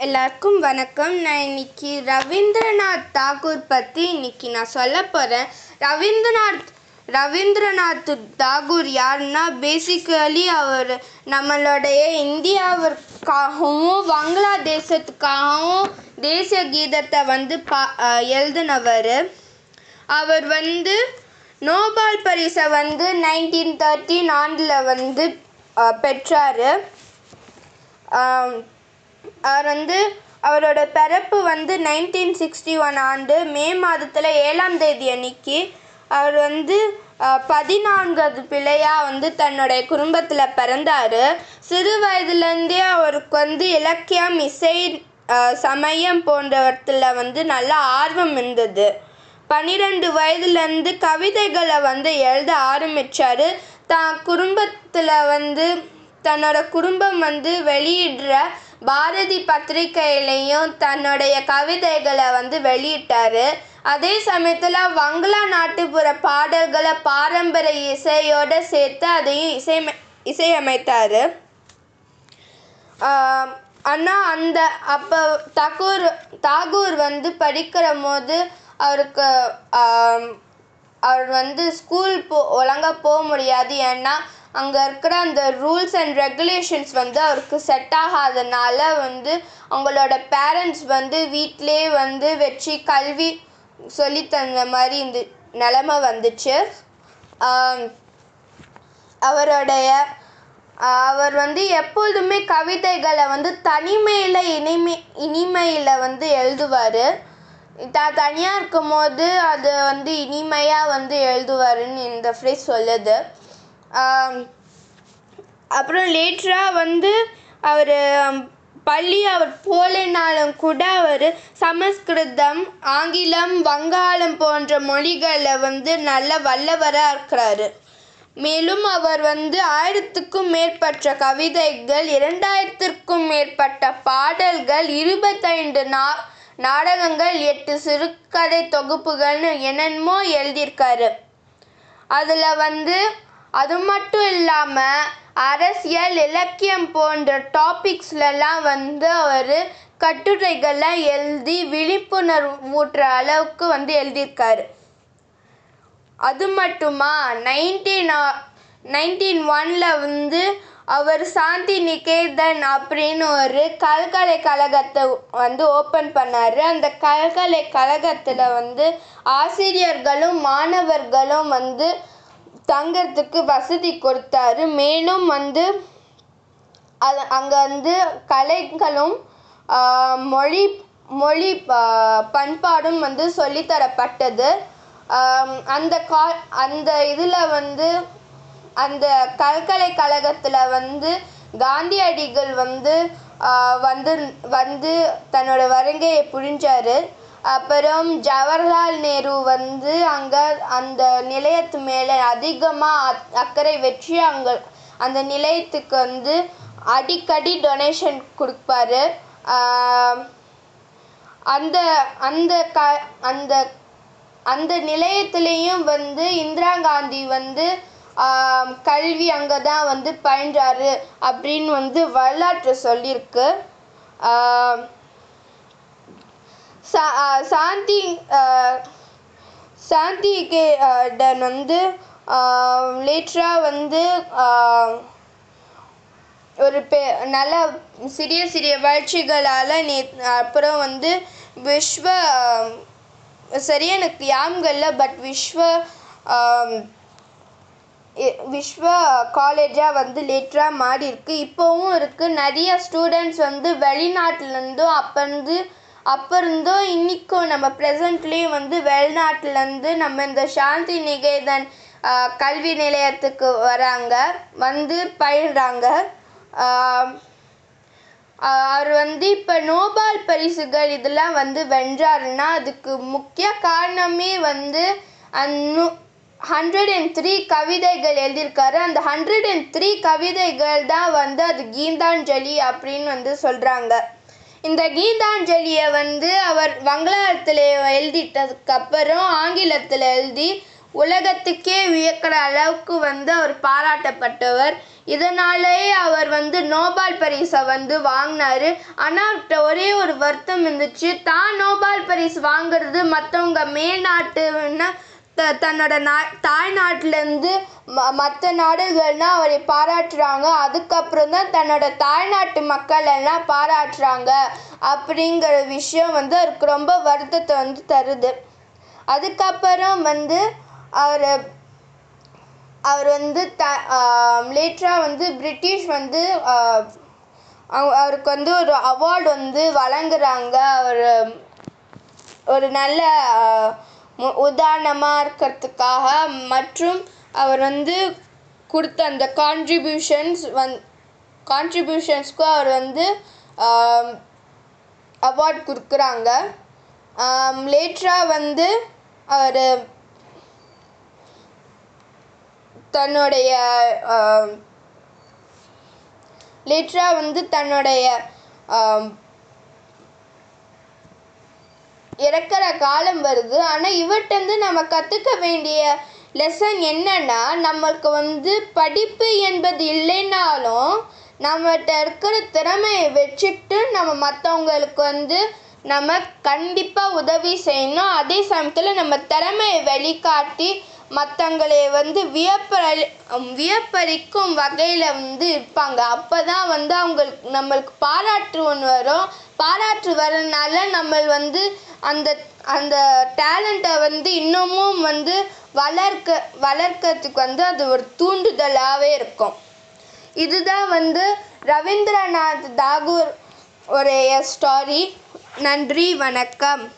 எல்லாருக்கும் வணக்கம். நான் இன்னைக்கு ரவீந்திரநாத் தாகூர் பற்றி இன்னைக்கு நான் சொல்ல போகிறேன் ரவீந்திரநாத் ரவீந்திரநாத் தாகூர் யாருன்னா பேசிக்கலி அவர் நம்மளுடைய இந்தியாவிற்காகவும் பங்களாதேசத்துக்காகவும் தேசிய கீதத்தை வந்து பா எழுதினவர். அவர் வந்து நோபல் பரிசை வந்து நைன்டீன் தேர்ட்டின் ஆண்டில் வந்து பெற்றார். அவர் வந்து அவரோட பிறப்பு வந்து நைன்டீன் சிக்ஸ்டி ஒன் ஆண்டு மே மாதத்தில் ஏழாம் தேதி அன்னைக்கு அவர் வந்து பதினான்காவது பிள்ளையாக வந்து தன்னுடைய குடும்பத்தில் பிறந்தார். சிறு வயதுலேருந்தே அவருக்கு வந்து இலக்கியம் இசை சமயம் போன்றவற்றில் வந்து நல்ல ஆர்வம் இருந்தது. பன்னிரெண்டு வயதுலேருந்து கவிதைகளை வந்து எழுத ஆரம்பித்தார் தான் குடும்பத்தில் வந்து தன்னோட குடும்பம் வந்து வெளியிடுற பாரதி பத்திரிகையிலையும் தன்னுடைய கவிதைகளை வந்து வெளியிட்டார். அதே சமயத்தில் வங்களா நாட்டுப்புற பாடல்களை பாரம்பரிய இசையோடு சேர்த்து அதையும் இசையமை இசையமைத்தார். ஆனால் அந்த அப்போ தகூர் தாகூர் வந்து படிக்கிற போது அவருக்கு அவர் வந்து ஸ்கூல் போ ஒழுங்காக போக முடியாது. ஏன்னா அங்கே இருக்கிற அந்த ரூல்ஸ் அண்ட் ரெகுலேஷன்ஸ் வந்து அவருக்கு செட் ஆகாதனால வந்து அவங்களோட பேரண்ட்ஸ் வந்து வீட்டிலே வந்து வச்சு கல்வி சொல்லி தந்த மாதிரி இந்த நிலமை வந்துச்சு. அவருடைய அவர் வந்து எப்பொழுதுமே கவிதைகளை வந்து தனிமையில் இனிமை இனிமையில் வந்து எழுதுவார். த தனியாக இருக்கும் போது அது வந்து இனிமையாக வந்து எழுதுவாருன்னு இந்த ஃப்ரேஸ் சொல்லுது. அப்புறம் லேட்டராக வந்து அவர் பள்ளி அவர் போலனாலும் கூட அவர் சமஸ்கிருதம் ஆங்கிலம் வங்காளம் போன்ற மொழிகளில் வந்து நல்ல வல்லவராக இருக்கிறாரு. மேலும் அவர் வந்து ஆயிரத்துக்கும் மேற்பட்ட கவிதைகள் இரண்டாயிரத்திற்கும் மேற்பட்ட பாடல்கள் இருபத்தைந்து நா நாடகங்கள் எட்டு சிறுகதை தொகுப்புகள்னு என்னென்னமோ எழுதியிருக்காரு. அதில் வந்து அது மட்டும் இல்லாமல் அரசியல் இலக்கியம் போன்ற டாபிக்ஸ்லலாம் வந்து அவர் கட்டுரைகள்லாம் எழுதி விழிப்புணர்வு ஊட்டுற அளவுக்கு வந்து எழுதியிருக்காரு. அது மட்டுமா? நைன்டீன் நைன்டீன் ஒனில் வந்து அவர் சாந்தி நிகேதன் அப்படின்னு ஒரு கல்கலைக்கழகத்தை வந்து ஓப்பன் பண்ணார். அந்த கல்கலைக்கழகத்தில் வந்து ஆசிரியர்களும் மாணவர்களும் வந்து தங்கிறதுக்கு வசதி கொடுத்தாரு. மேலும் வந்து அது அங்கே வந்து கலைகளும் மொழி மொழி பண்பாடும் வந்து சொல்லித்தரப்பட்டது. அந்த கா அந்த இதில் வந்து அந்த பல்கலைக்கழகத்தில் வந்து காந்தியடிகள் வந்து வந்து வந்து தன்னோட வருகையை புரிஞ்சார். அப்புறம் ஜவஹர்லால் நேரு வந்து அங்கே அந்த நிலையத்து மேலே அதிகமாக அக்கறை வச்சு அங்கே அந்த நிலையத்துக்கு வந்து அடிக்கடி டொனேஷன் கொடுப்பாரு. அந்த அந்த க அந்த அந்த நிலையத்துலேயும் வந்து இந்திரா காந்தி வந்து கல்வி அங்கே தான் வந்து பயின்றாரு அப்படின்னு வந்து வரலாற்று சொல்லியிருக்கு. சா சாந்தி சாந்தி கேடன் வந்து லேட்டராக வந்து ஒரு பெ நல்ல சிறிய சிறிய வளர்ச்சிகளால் நே அப்புறம் வந்து விஸ்வ சரியா எனக்கு யாம்கல்ல பட் விஸ்வ விஸ்வ காலேஜாக வந்து லேட்டராக மாறி இருக்கு இப்போவும் இருக்குது நிறைய ஸ்டூடெண்ட்ஸ் வந்து வெளிநாட்டிலேருந்தும் அப்போருந்து அப்போ இருந்தும் இன்றைக்கும் நம்ம ப்ரெசண்ட்லேயும் வந்து வெளிநாட்டிலேருந்து நம்ம இந்த சாந்தி நிகேதன் கல்வி நிலையத்துக்கு வராங்க. வந்து பயில்றாங்க. அவர் வந்து இப்போ நோபால் பரிசுகள் இதெல்லாம் வந்து வென்றாருன்னா அதுக்கு முக்கிய காரணமே வந்து அந்நு ஹண்ட்ரட் அண்ட் த்ரீ கவிதைகள் எழுதியிருக்காரு. அந்த ஹண்ட்ரட் அண்ட் த்ரீ கவிதைகள் தான் வந்து அது கீதாஞ்சலி அப்படின்னு வந்து சொல்கிறாங்க இந்த கீதாஞ்சலியை வந்து அவர் வங்காளத்தில் எழுதிட்டதுக்கப்புறம் ஆங்கிலத்தில் எழுதி உலகத்துக்கே வியக்கிற அளவுக்கு வந்து அவர் பாராட்டப்பட்டவர். இதனாலேயே அவர் வந்து நோபால் பரிசை வந்து வாங்கினாரு. ஆனால் அவர்கிட்ட ஒரே ஒரு வருத்தம் இருந்துச்சு. தான் நோபால் பரிசு வாங்குறது மற்றவங்க மேல்நாட்டுன்னா த தன்னோட நா தாய்நாட்டிலேருந்து ம மற்ற நாடுகள்னா அவரை பாராட்டுறாங்க. அதுக்கப்புறம் தான் தன்னோட தாய்நாட்டு மக்கள் எல்லாம் பாராட்டுறாங்க. அப்படிங்கிற விஷயம் வந்து அவருக்கு ரொம்ப வருத்தத்தை வந்து தருது. அதுக்கப்புறம் வந்து அவர் அவர் வந்து த லேட்டராக வந்து பிரிட்டிஷ் வந்து அவ- அவருக்கு வந்து ஒரு அவார்டு வந்து வழங்குறாங்க. அவர் ஒரு நல்ல உதாரணமாக இருக்கிறதுக்காக மற்றும் அவர் வந்து கொடுத்த அந்த கான்ட்ரிபியூஷன்ஸ் வந் கான்ட்ரிபியூஷன்ஸ்க்கு அவர் வந்து அவார்ட் கொடுக்குறாங்க. லேட்டராக வந்து அவர் தன்னுடைய லேட்டராக வந்து தன்னுடைய இறக்கிற காலம் வருது. ஆனால் இவர்கிட்டருந்து நம்ம கற்றுக்க வேண்டிய லெசன் என்னன்னா நம்மளுக்கு வந்து படிப்பு என்பது இல்லைனாலும் நம்மகிட்ட இருக்கிற திறமையை வச்சுட்டு நம்ம மற்றவங்களுக்கு வந்து நம்ம கண்டிப்பாக உதவி செய்யணும். அதே சமயத்தில் நம்ம திறமையை வெளிக்காட்டி மற்றவங்களை வந்து வியப்பறி வியப்பறிக்கும் வகையில் வந்து இருப்பாங்க. அப்போ தான் வந்து அவங்களுக்கு நம்மளுக்கு பாராட்டு ஒன்று வரும். பாராட்டு வரனால நம்ம வந்து அந்த அந்த டேலண்ட்டை வந்து இன்னமும் வந்து வளர்க்க வளர்க்கறதுக்கு வந்து அது ஒரு தூண்டுதலாகவே இருக்கும். இதுதான் வந்து ரவீந்திரநாத் தாகூர் உடைய ஸ்டாரி நன்றி வணக்கம்.